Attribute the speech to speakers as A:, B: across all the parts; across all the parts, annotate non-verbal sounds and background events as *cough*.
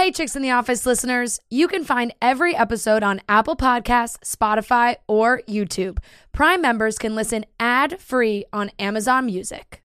A: Hey, Chicks in the Office listeners, you can find every episode on Apple Podcasts, Spotify, or YouTube. Prime members can listen ad free on Amazon Music.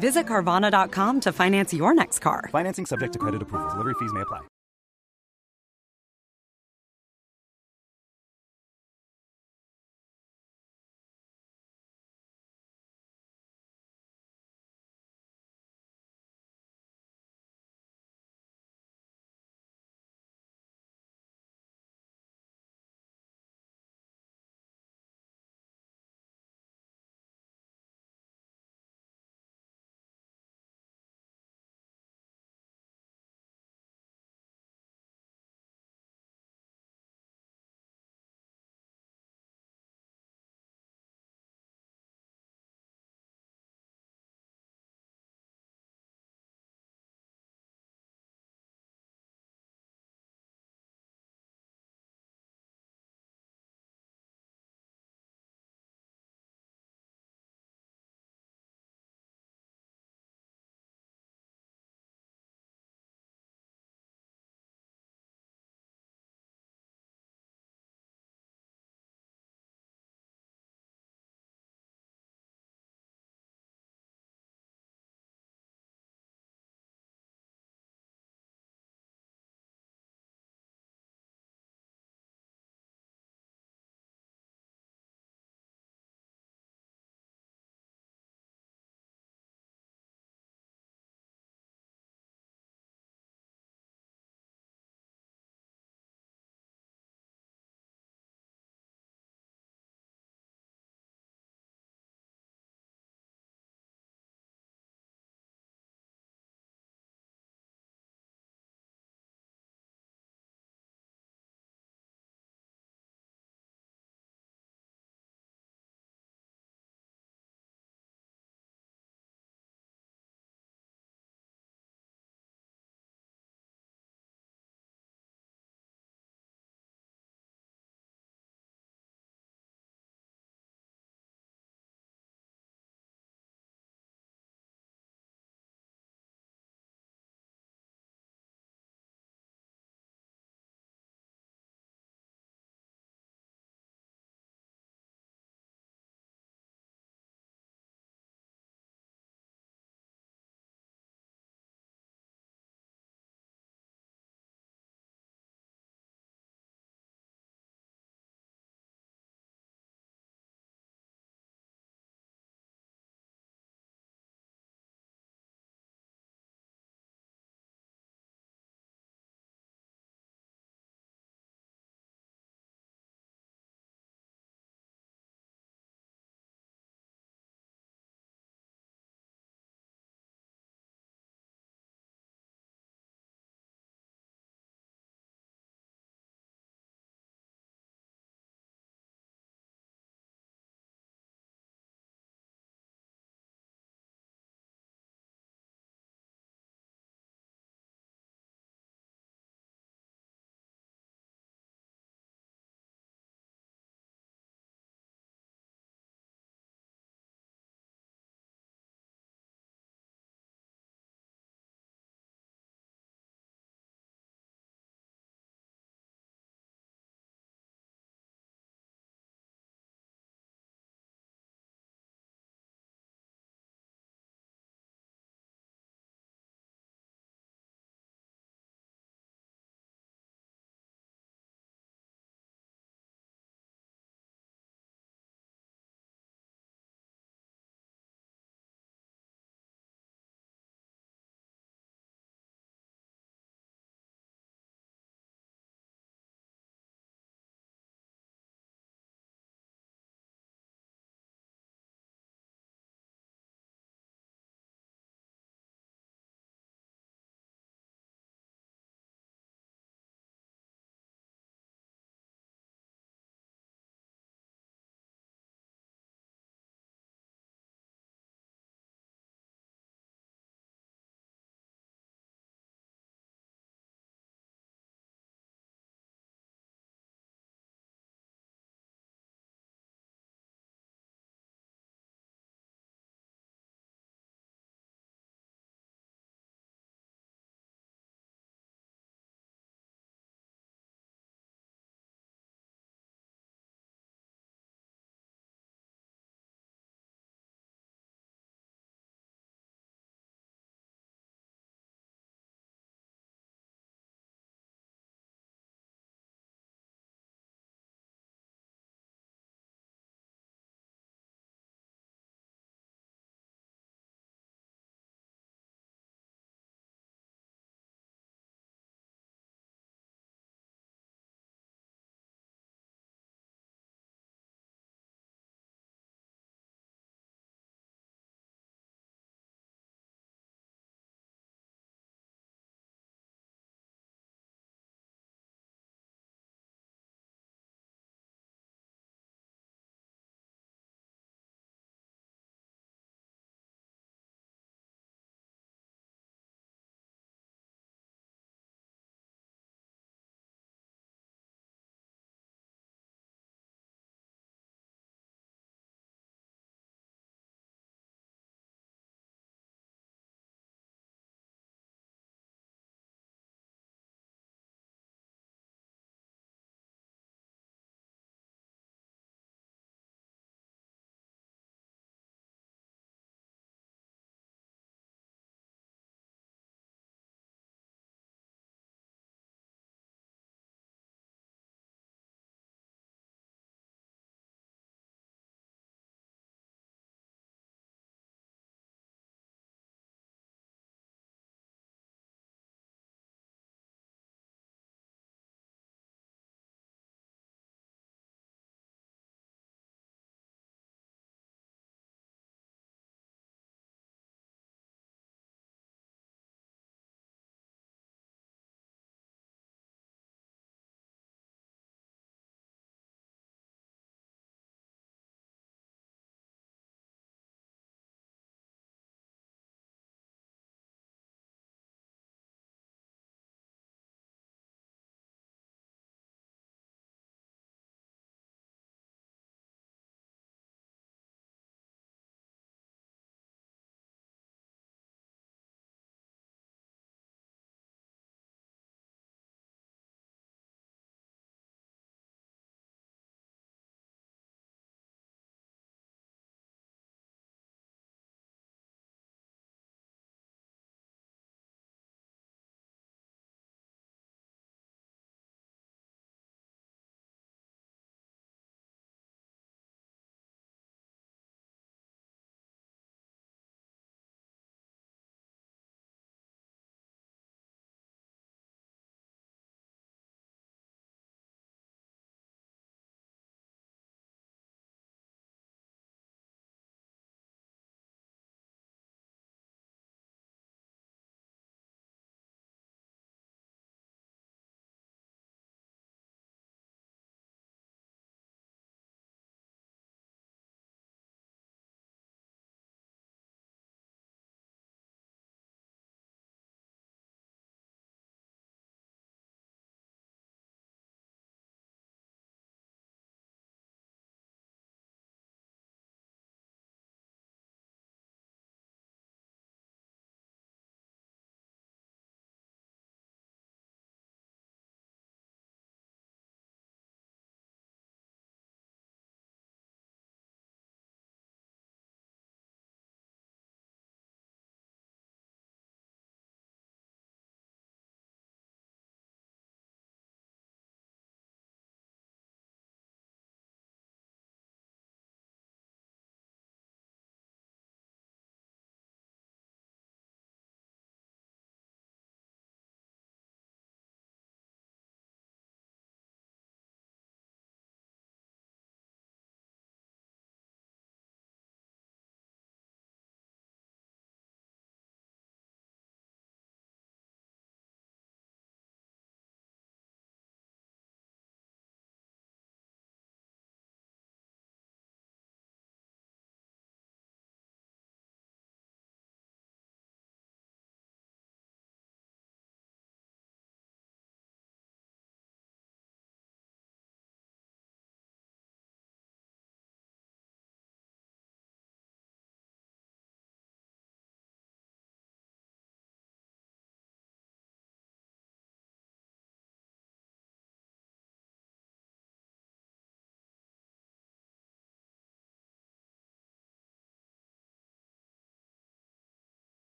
B: Visit Carvana.com to finance your next car.
C: Financing subject to credit approval. Delivery fees may apply.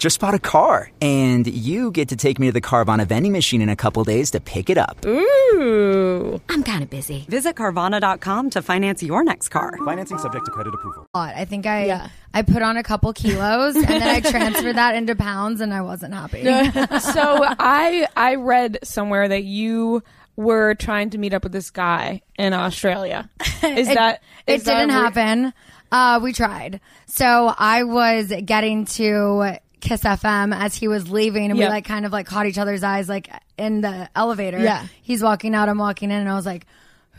D: Just bought a car. And you get to take me to the Carvana vending machine in a couple days to pick it up.
E: Ooh. I'm kind of busy.
B: Visit Carvana.com to finance your next car.
C: Financing subject to credit approval.
F: lot. I think I I put on a couple kilos and then I *laughs* transferred that into pounds and I wasn't happy. *laughs*
G: so I I read somewhere that you were trying to meet up with this guy in Australia. *laughs* Is
F: It-
G: that
F: it
G: that
F: didn't
G: re-
F: happen. Uh, we tried. So I was getting to Kiss FM as he was leaving, and we like kind of like caught each other's eyes like in the elevator.
G: Yeah.
F: he's walking out, I'm walking in, and I was like,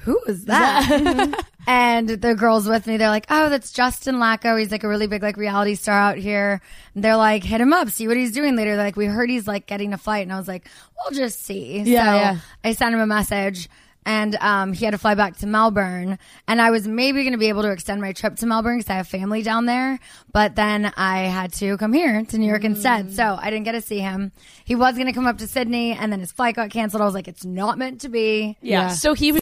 F: "Who is that?" *laughs* *laughs* and the girls with me, they're like, "Oh, that's Justin Lacko. He's like a really big like reality star out here." And they're like, "Hit him up, see what he's doing later." They're like, "We heard he's like getting a flight," and I was like, "We'll just see."
G: Yeah,
F: so
G: yeah.
F: I sent him a message and um, he had to fly back to Melbourne. And I was maybe going to be able to extend my trip to Melbourne because I have family down there. But then I had to come here to New York instead. So I didn't get to see him. He was going to come up to Sydney and then his flight got canceled. I was like, it's not meant to be.
G: Yeah. So he was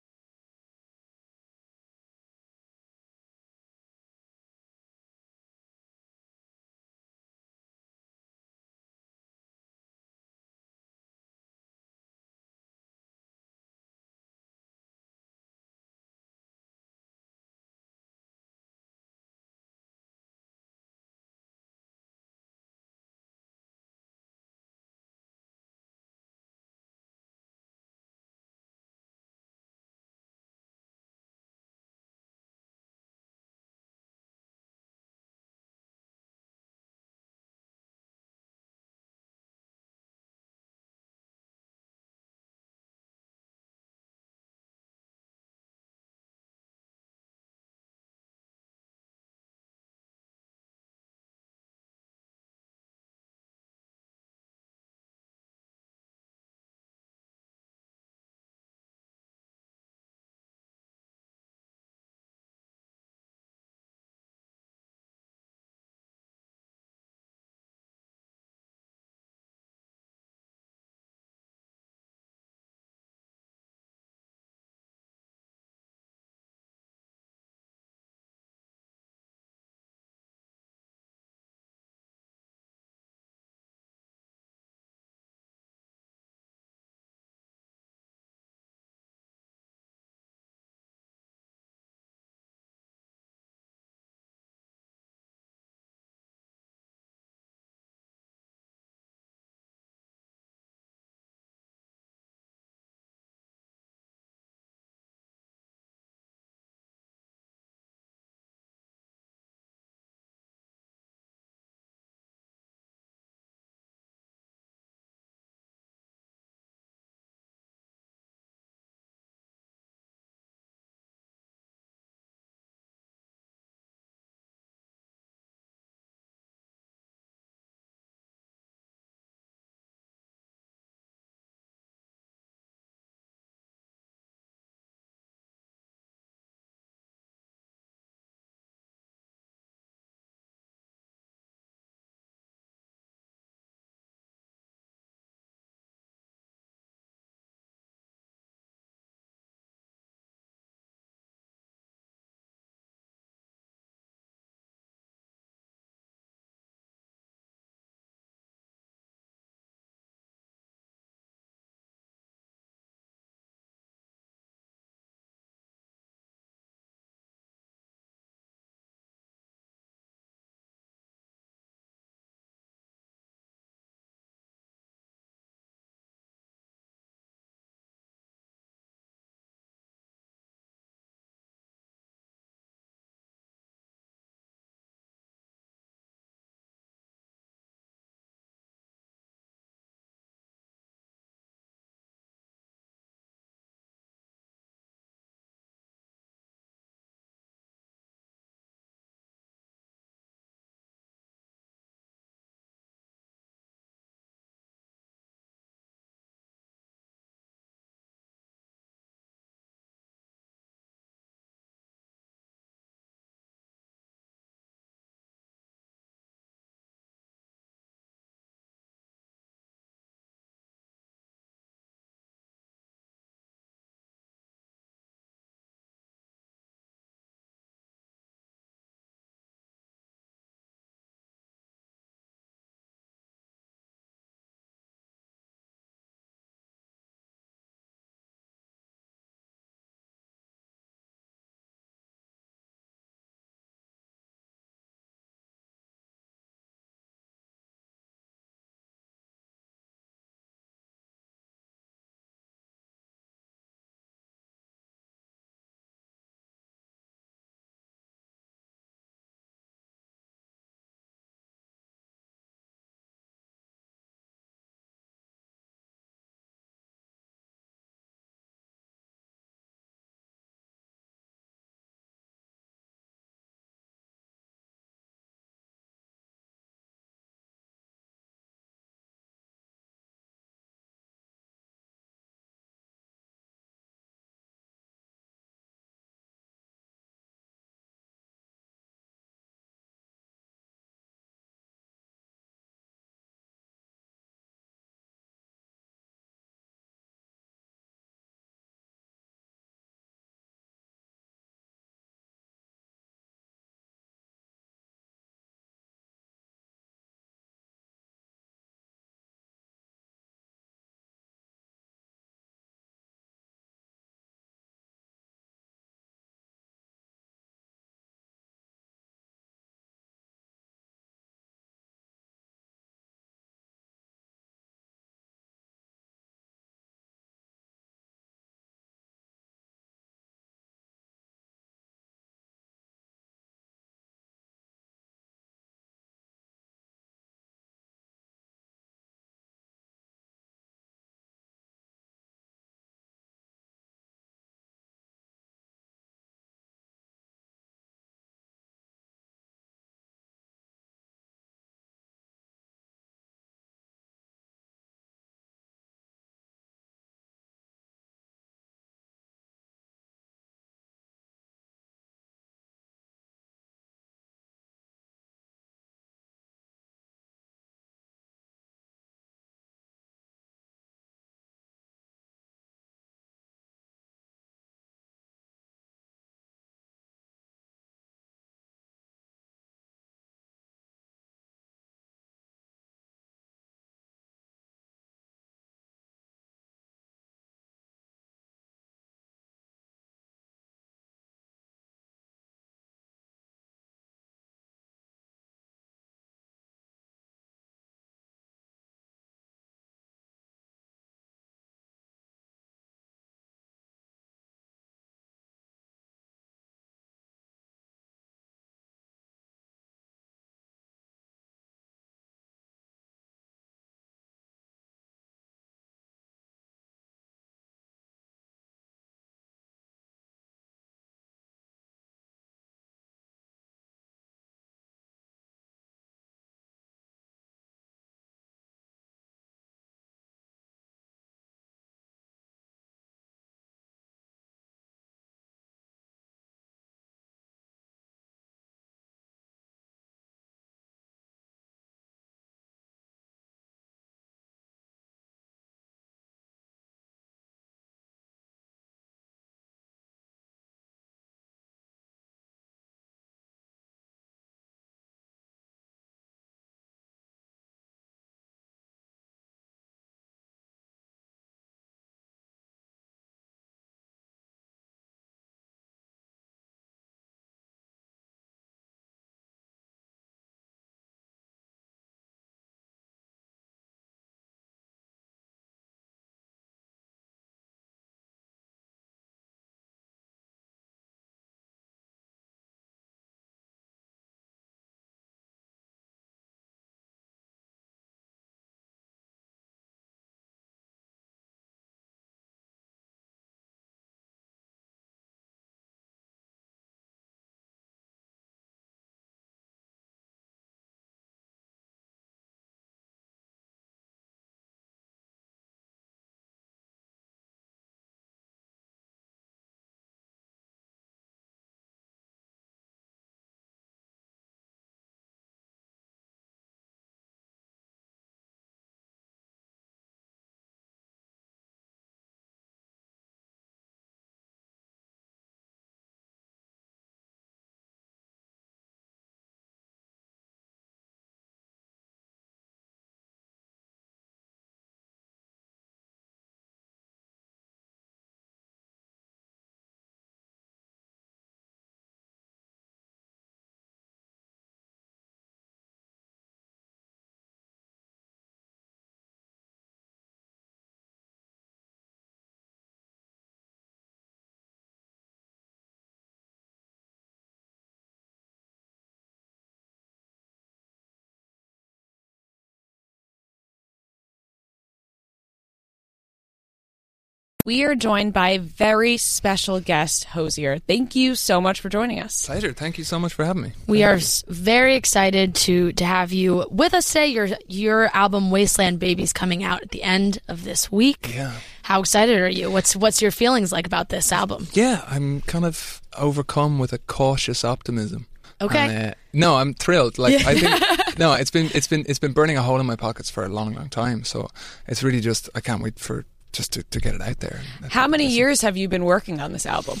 G: We are joined by very special guest, Hozier. Thank you so much for joining us.
H: Pleasure. Thank you so much for having me.
A: We are very excited to to have you with us today. Your your album Wasteland Baby's coming out at the end of this week.
H: Yeah.
A: How excited are you? What's what's your feelings like about this album?
H: Yeah, I'm kind of overcome with a cautious optimism.
A: Okay.
H: And, uh, no, I'm thrilled. Like I think *laughs* no, it's been it's been it's been burning a hole in my pockets for a long, long time. So it's really just I can't wait for just to, to get it out there.
G: How many years have you been working on this album?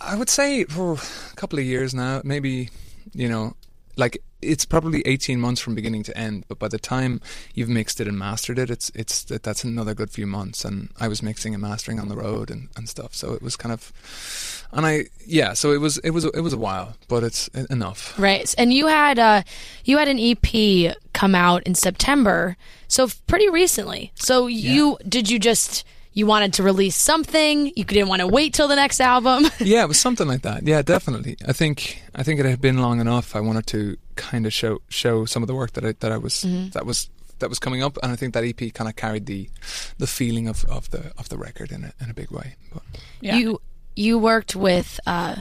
H: I would say for a couple of years now, maybe, you know, like it's probably 18 months from beginning to end, but by the time you've mixed it and mastered it, it's it's that that's another good few months and I was mixing and mastering on the road and, and stuff. So it was kind of and I yeah, so it was it was it was a while, but it's enough.
A: Right. And you had uh you had an EP come out in September, so pretty recently. So you did you just you wanted to release something, you didn't want to wait till the next album. *laughs*
H: yeah, it was something like that. Yeah, definitely. I think I think it had been long enough. I wanted to kind of show show some of the work that I that I was that was that was coming up, and I think that EP kind of carried the the feeling of, of the of the record in a in a big way. But
G: Yeah.
A: You you worked with uh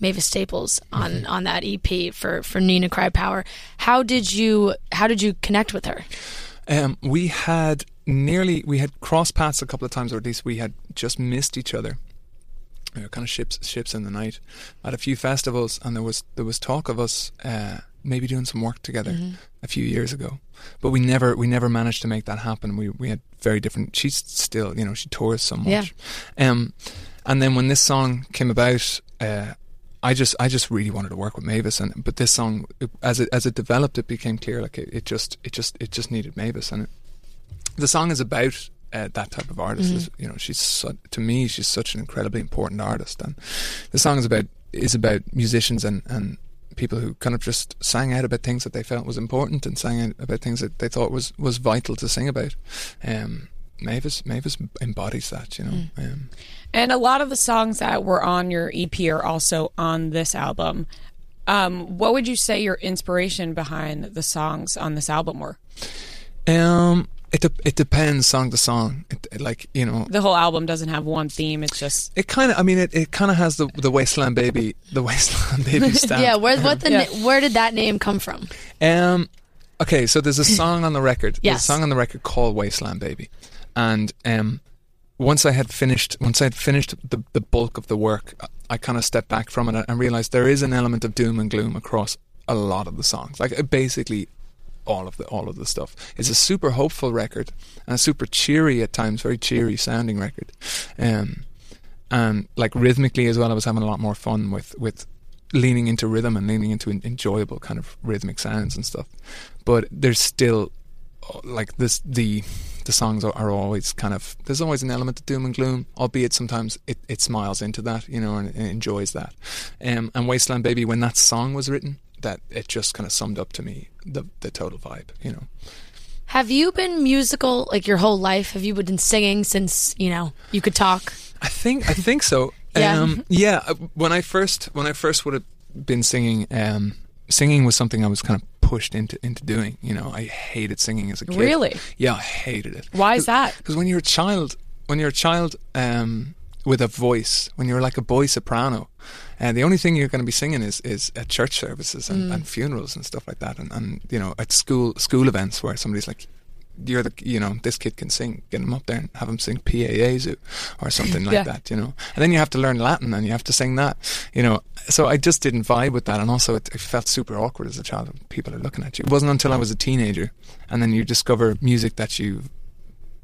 A: Mavis Staples on on that EP for for Nina Cried Power. How did you how did you connect with her?
H: um, we had nearly we had crossed paths a couple of times, or at least we had just missed each other. We were kind of ships ships in the night at a few festivals, and there was there was talk of us uh, maybe doing some work together a few years ago, but we never we never managed to make that happen. We we had very different. She's still you know she tours so much,
A: Yeah.
H: um, and then when this song came about. Uh, I just I just really wanted to work with Mavis and but this song as it as it developed it became clear like it, it just it just it just needed Mavis and it, the song is about uh, that type of artist. Is, you know she's su- to me she's such an incredibly important artist. And the song is about is about musicians and and people who kind of just sang out about things that they felt was important and sang out about things that they thought was was vital to sing about. Um Mavis Mavis embodies that you know. Um,
G: And a lot of the songs that were on your EP are also on this album. Um, what would you say your inspiration behind the songs on this album were?
H: um it de- it depends song to song it, it, like you know
G: The whole album doesn't have one theme. It's just
H: It kind of, I mean, it, it kind of has the the Wasteland Baby, the Wasteland *laughs* Baby stamp.
A: Yeah, where what the
G: Yeah.
A: where did that name come from?
H: Um, okay, so there's a *laughs* song on the record. There's
A: Yes.
H: a song on the record called Wasteland Baby, and um, once I had finished, once I had finished the the bulk of the work, I, I kind of stepped back from it and realized there is an element of doom and gloom across a lot of the songs. Like uh, basically. All of the all of the stuff. It's a super hopeful record and a super cheery at times, very cheery sounding record. Um, and like rhythmically as well, I was having a lot more fun with with leaning into rhythm and leaning into en- enjoyable kind of rhythmic sounds and stuff. But there's still uh, like this the the songs are, are always kind of there's always an element of doom and gloom, albeit sometimes it, it smiles into that, you know, and, and enjoys that. Um, and Wasteland Baby, when that song was written, that it just kind of summed up to me the the total vibe, you know.
A: Have you been musical like your whole life? Have you been singing since you know you could talk?
H: I think I think so. *laughs*
A: Yeah.
H: Um, yeah. uh, When I first when I first would have been singing, um, singing was something I was kind of pushed into into doing. You know, I hated singing as a kid.
G: Really?
H: Yeah, I hated it.
G: Why is that?
H: Because when you're a child, when you're a child um, with a voice, when you're like a boy soprano, and the only thing you're going to be singing is is at church services and, and mm. funerals and stuff like that, and, and you know at school school events where somebody's like. You're the, you know, this kid can sing. Get him up there and have him sing Pie Jesu or something like
G: Yeah.
H: that, you know. And then you have to learn Latin and you have to sing that, you know. So I just didn't vibe with that, and also it, it felt super awkward as a child. when People are looking at you. It wasn't until I was a teenager, and then you discover music that you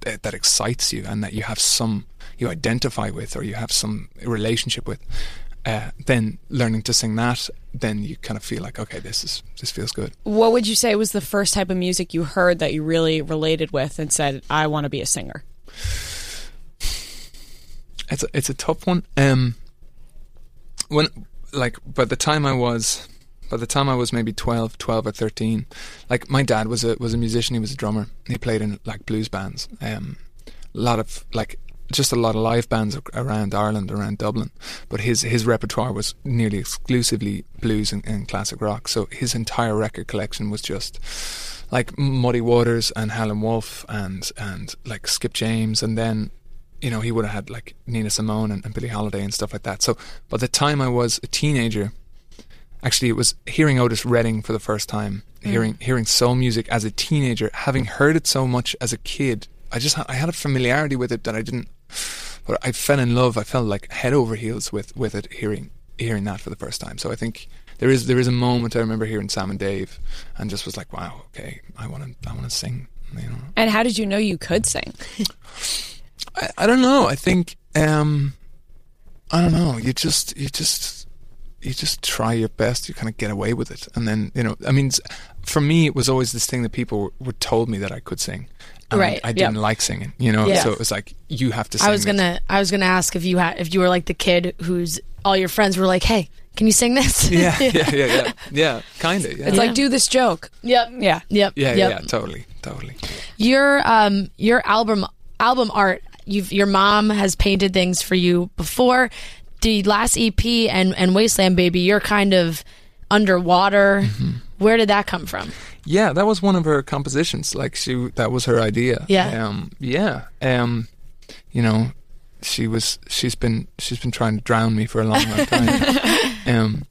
H: that, excites you and that you have some you identify with or you have some relationship with uh, then learning to sing that then you kind of feel like okay this is this feels good
G: What would you say was the first type of music you heard that you really related with and said, "I want to be a singer"?
H: it's a, it's a tough one um when like by the time I was by the time I was maybe 12 12 or 13 like my dad was a was a musician he was a drummer he played in like blues bands um a lot of like just a lot of live bands around Ireland around Dublin but his his repertoire was nearly exclusively blues and, and classic rock so his entire record collection was just like Muddy Waters and Howlin' Wolf and and like Skip James and then you know, he would have had like Nina Simone and, and Billie Holiday and stuff like that. So by the time I was a teenager, actually it was hearing Otis Redding for the first time, hearing hearing soul music as a teenager, having heard it so much as a kid. I just I had a familiarity with it that I didn't. But I fell in love. I fell like head over heels with with it. Hearing hearing that for the first time. So I think there is there is a moment I remember hearing Sam and Dave, and just was like, wow, okay, I want to I want to sing. You know,
G: And how did you know you could sing?
H: I, I don't know. I think um, I don't know. You just you just you just try your best. You kind of get away with it, and then you know. I mean, for me, it was always this thing that people were, were told me that I could sing. And
A: Right,
H: I, I didn't
A: yep.
H: like singing. You know,
A: Yeah.
H: so it was like you have to. sing
A: I was
H: this.
A: gonna I was gonna ask if you had if you were like the kid whose all your friends were like, hey, can you sing this?
H: Yeah, *laughs* yeah, yeah, yeah, yeah. Kind of. Yeah.
G: It's like do this joke.
A: Yep.
G: Yeah.
A: Yep.
H: yeah,
A: yep.
H: yeah, yeah, totally, totally.
A: Your um your album album art. You've your mom has painted things for you before. The last EP and and Wasteland Baby. You're kind of underwater.
H: Mm-hmm.
A: Where did that come from?
H: Yeah, that was one of her compositions. Like she, that was her idea.
A: Yeah.
H: Um, yeah. Um, you know, she was. She's been. She's been trying to drown me for a long, long time. *laughs* um,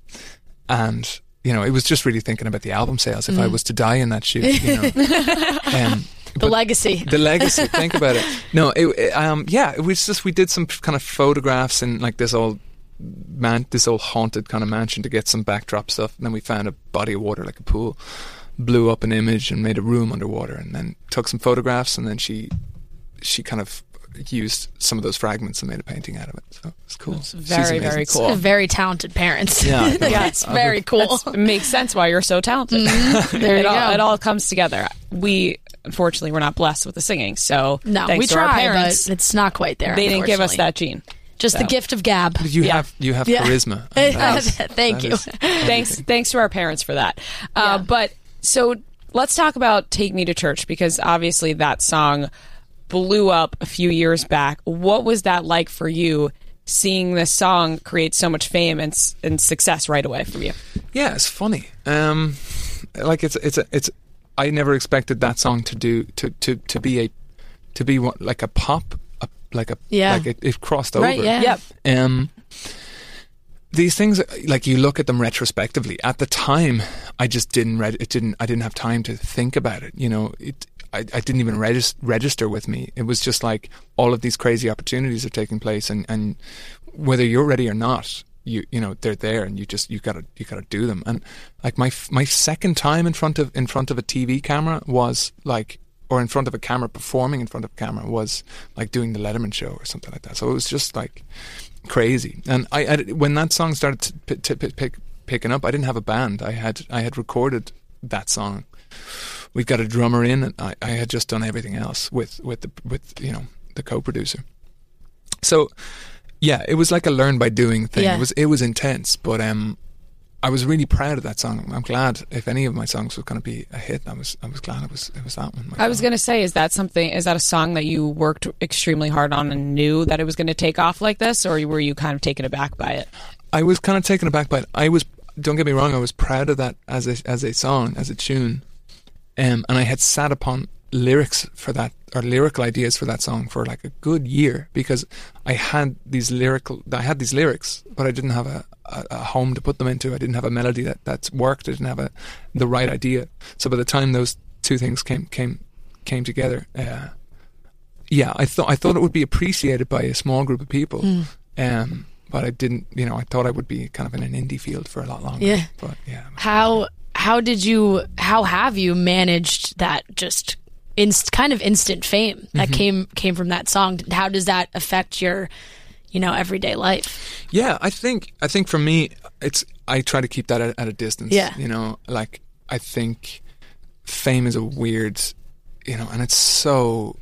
H: and you know, it was just really thinking about the album sales. If I
A: Mm.
H: was to die in that shoot, you know, *laughs* um,
A: The legacy.
H: the legacy. Think about it. No, it, it, um, yeah, it was just we did some kind of photographs in like this old man, this old haunted kind of mansion to get some backdrop stuff, and then we found a body of water like a pool, blew up an image and made a room underwater, and then took some photographs, and then she she kind of used some of those fragments and made a painting out of it. So it's cool. She's
G: very,
H: amazing.
G: very cool.
A: Very talented parents.
H: Yeah, I *laughs* know.
A: yeah, it's very cool.
G: That's- it makes sense why you're so talented. *laughs*
A: There
G: it,
A: you
G: all,
A: go.
G: it all comes together. We unfortunately we're not blessed with the singing, so
A: no,
G: thanks
A: we
G: to our
A: try,
G: parents,
A: but it's not quite there.
G: they didn't give us that gene.
A: Just the gift of gab.
H: You
G: Yeah.
H: have you have
A: Yeah.
H: charisma. *laughs* and
A: Thank you.
G: thanks thanks to our parents for that. Uh,
A: Yeah.
G: But so let's talk about "Take Me to Church" because obviously that song blew up a few years back. What was that like for you? Seeing this song create so much fame and, and success right away for you.
H: Yeah, it's funny. Um, like it's it's a, it's. I never expected that song to do to to to be a to be what like a pop, a, like a
A: Yeah.
H: like it, it crossed over.
A: Right, yeah.
G: Yep.
H: Um, these things, like you look at them retrospectively. At the time, I just didn't. read it didn't. I didn't have time to think about it. You know, it. I, I didn't even regis- register with me. It was just like all of these crazy opportunities are taking place, and, and whether you're ready or not, you you know they're there, and you just you gotta you gotta do them. And like my my second time in front of in front of a TV camera was like or in front of a camera performing in front of a camera was like doing the Letterman show or something like that. So it was just like crazy. And I, I when that song started to p- to p- pick, picking up, I didn't have a band. I had I had recorded that song. We got a drummer in, and I, I had just done everything else with with the with you know the co-producer. So yeah, it was like a learn by doing thing.
A: Yeah.
H: It was it was intense, but um, I was really proud of that song. I'm glad if any of my songs were going to be a hit. I was I was glad it was it was that one.
G: I was going to say, is that something? Is that a song that you worked extremely hard on and knew that it was going to take off like this, or were you kind of taken aback by it?
H: I was kind of taken aback by it. I was, don't get me wrong, I was proud of that as a as a song, as a tune, um, and I had sat upon lyrics for that or lyrical ideas for that song for like a good year because I had these lyrical, I had these lyrics, but I didn't have a, a, a home to put them into. I didn't have a melody that that's worked. I didn't have a the right idea. So by the time those two things came came came together, uh, yeah, I thought I thought it would be appreciated by a small group of people.
A: Mm.
H: Um, but I didn't, you know, I thought I would be kind of in an indie field for a lot longer.
A: Yeah.
H: But yeah.
A: How how did you how have you managed that just inst, kind of instant fame that
H: Mm-hmm.
A: came came from that song? How does that affect your you know everyday life?
H: Yeah, I think I think for me, it's I try to keep that at, at a distance.
A: Yeah.
H: You know, like I think fame is a weird, you know, and it's so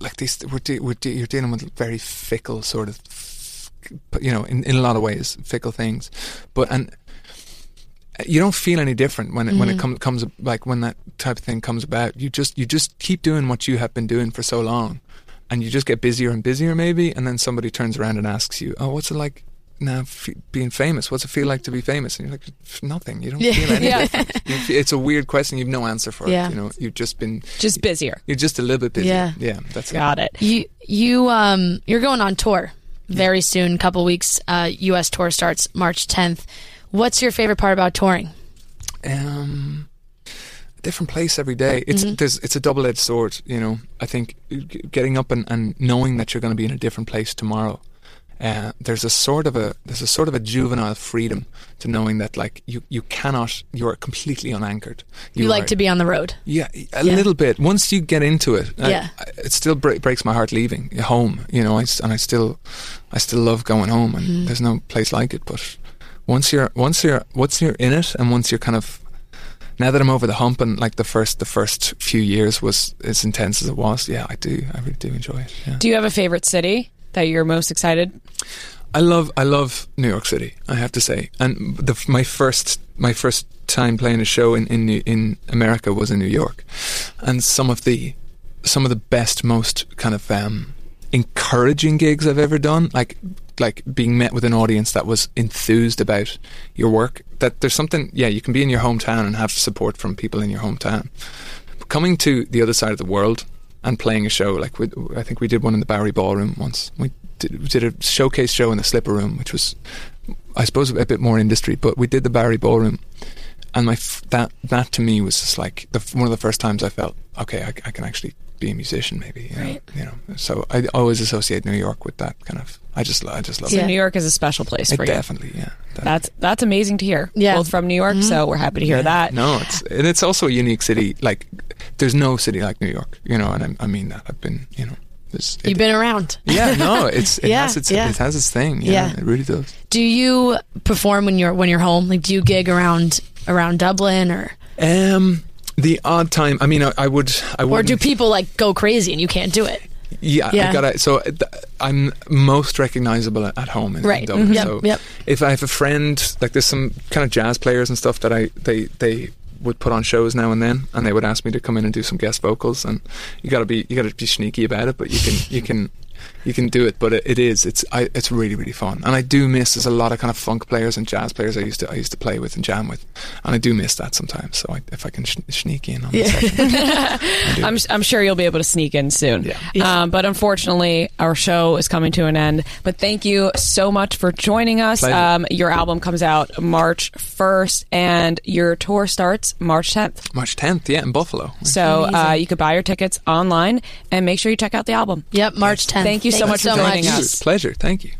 H: like these we're, de- we're de- you're dealing with very fickle sort of, you know, in, in a lot of ways fickle things, but and you don't feel any different when it when it comes comes like when that type of thing comes about. You just you just keep doing what you have been doing for so long, and you just get busier and busier maybe, and then somebody turns around and asks you, "Oh, what's it like now f- being famous. What's it feel like to be famous? And you're like, nothing. You don't
A: Yeah.
H: feel anything. *laughs*
G: Yeah.
H: It's a weird question. You've no answer for
A: Yeah.
H: it. You know, you've just been
G: Just busier.
H: you're just a little bit busy.
A: Yeah.
H: yeah. That's
G: Got it.
A: You you um you're going on tour very soon. Couple weeks. Uh, U.S. tour starts March 10th. What's your favorite part about touring?
H: um, a different place every day. It's
A: Mm-hmm.
H: there's it's a double edged sword. You know, I think getting up and, and knowing that you're going to be in a different place tomorrow. Uh, there's a sort of a there's a sort of a juvenile freedom to knowing that like you, you cannot you're completely unanchored.
A: You, like
H: are-
A: to be on the road.
H: Yeah, a
A: Yeah.
H: little bit. Once you get into it,
A: Yeah.
H: I, it still bre- breaks my heart leaving home. You know, I and I still, I still love going home, and
A: Mm-hmm.
H: there's no place like it. But once you're, once you're, once you're in it, and once you're kind of, now that I'm over the hump, and like the first, the first few years was as intense as it was. Yeah, I do, I really do enjoy it. Yeah.
G: Do you have a favorite city that you're most excited?
H: I love I love New York City. I have to say, and the, my first my first time playing a show in in in America was in New York, and some of the some of the best, most kind of um, encouraging gigs I've ever done. Like like being met with an audience that was enthused about your work. That there's something. Yeah, you can be in your hometown and have support from people in your hometown. But coming to the other side of the world and playing a show like we, I think we did one in the Bowery Ballroom once. We did, we did a showcase show in the Slipper Room, which was, I suppose, a bit more industry. But we did the Bowery Ballroom, and my f- that that to me was just like the, one of the first times I felt okay. I, I can actually be a musician, maybe. You know,
G: Right.
H: you know. So I always associate New York with that kind of. I just I just love
G: So
A: Yeah.
H: it.
G: New York is a special place
H: It
G: for you.
H: definitely, yeah. definitely.
G: That's that's amazing to hear.
A: Yeah.
G: Both from New York, so we're happy to hear that.
H: No, it's and it's also a unique city. Like, there's no city like New York, you know, and I, I mean that. I've been, you know, there's, it-
A: You've been around.
H: yeah, no, *laughs* it's it
A: Yeah,
H: has its
A: yeah.
H: it has its thing. Yeah,
A: Yeah.
H: it really does.
A: Do you perform when you're when you're home? Like, do you gig around around Dublin or
H: Um, the odd time. I mean, I, I would, I would.
A: or do people like go crazy and you can't do it?
H: Yeah,
A: Yeah.
H: I gotta. So uh, th- I'm most recognizable at, at home in, in
A: Right.
H: Dublin.
A: Mhm. Yep,
H: So
A: yep.
H: if I have a friend, like there's some kind of jazz players and stuff that I they they would put on shows now and then, and they would ask me to come in and do some guest vocals, and you gotta be you gotta be sneaky about it, but you can you can. You can do it, but it, it is. It's I, it's really really fun, and I do miss. There's a lot of kind of funk players and jazz players I used to I used to play with and jam with, and I do miss that sometimes. So I, if I can sh- sneak in on the session, *laughs* I do.
G: I'm, I'm sure you'll be able to sneak in soon.
H: Yeah.
G: Um, but unfortunately, our show is coming to an end. But thank you so much for joining us. Um, your album comes out March 1st, and your tour starts March 10th.
H: March 10th, yeah, in Buffalo.
G: So uh, you could buy your tickets online and make sure you check out the album.
A: Yep, March 10th.
G: Thank you so much for joining
A: much.
G: us.
H: Pleasure. Thank you.